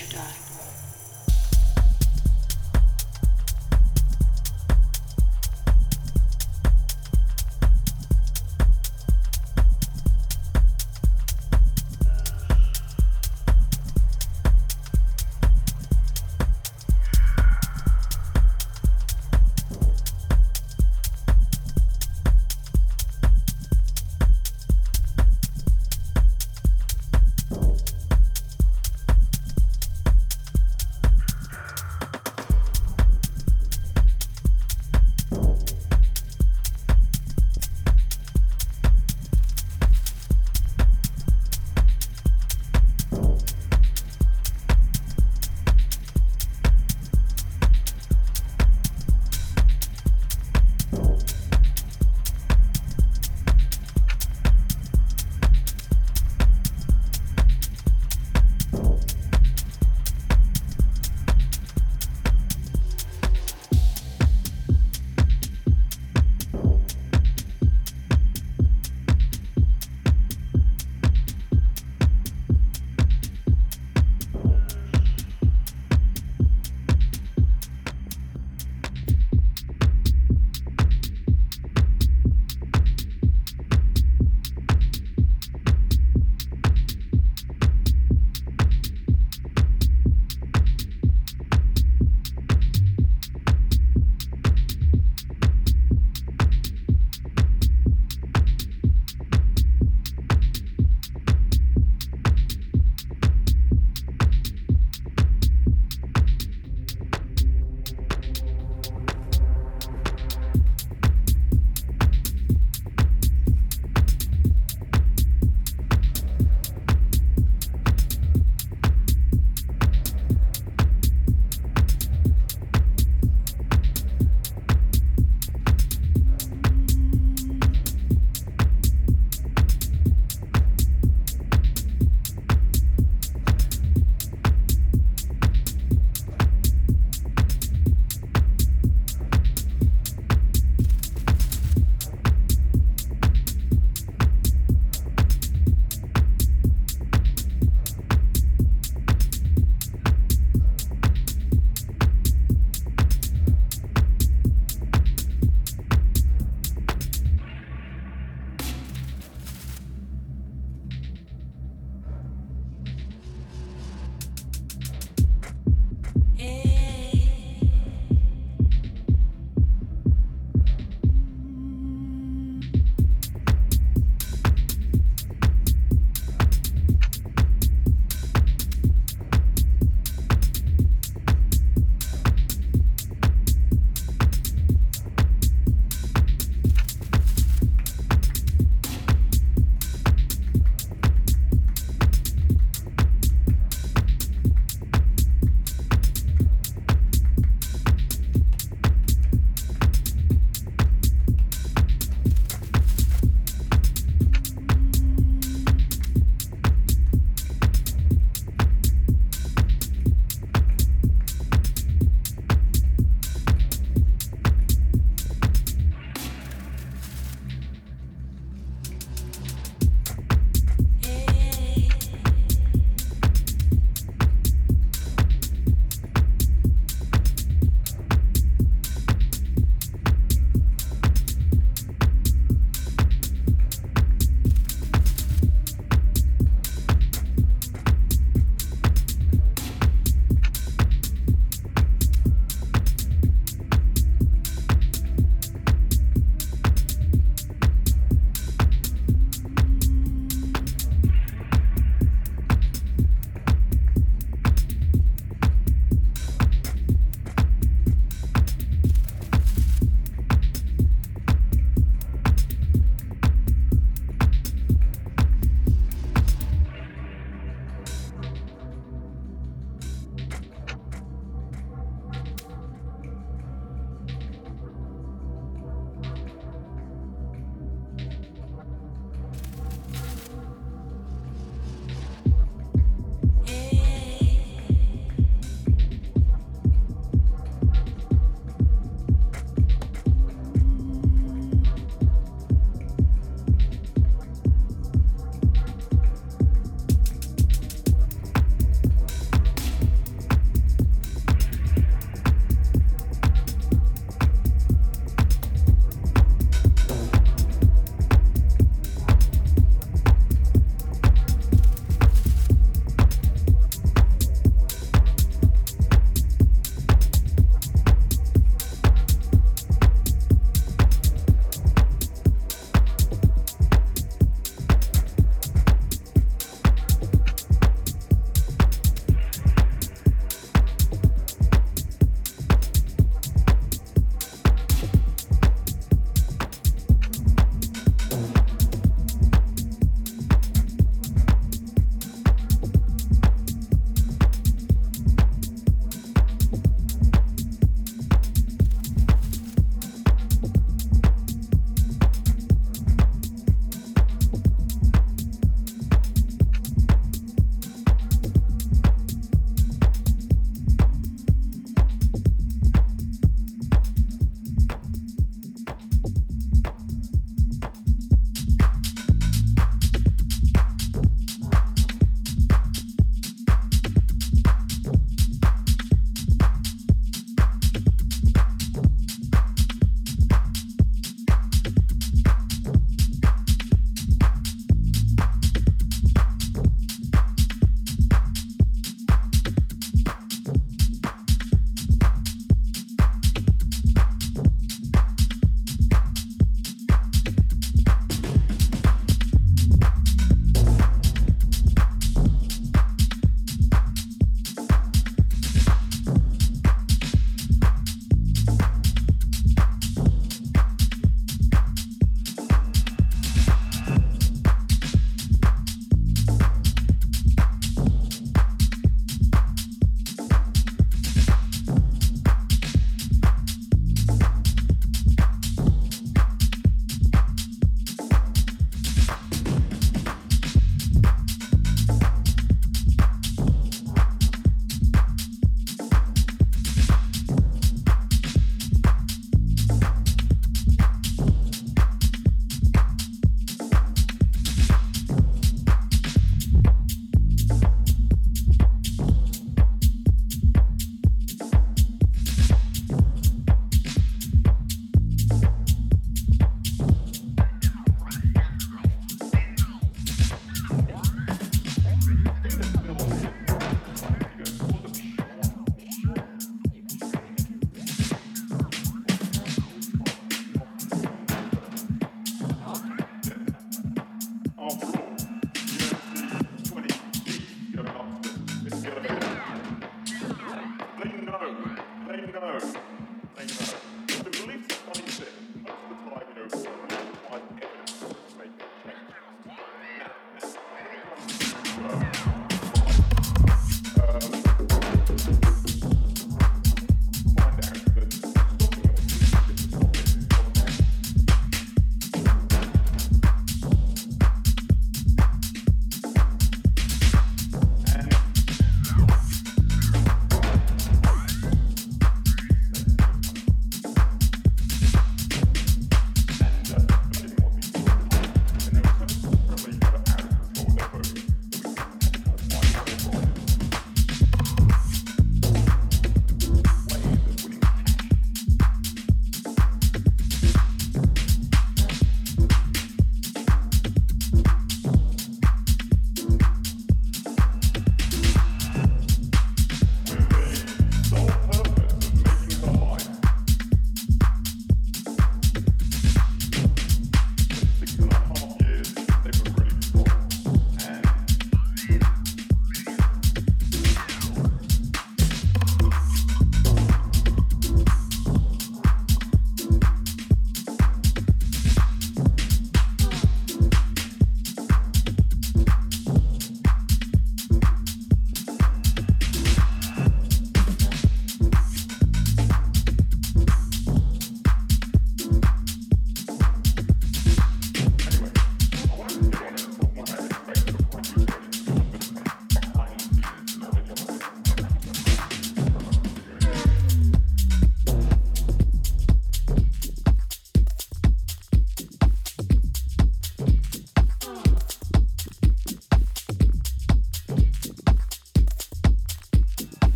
you die.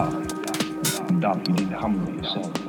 love, love, love. You need to humble yourself.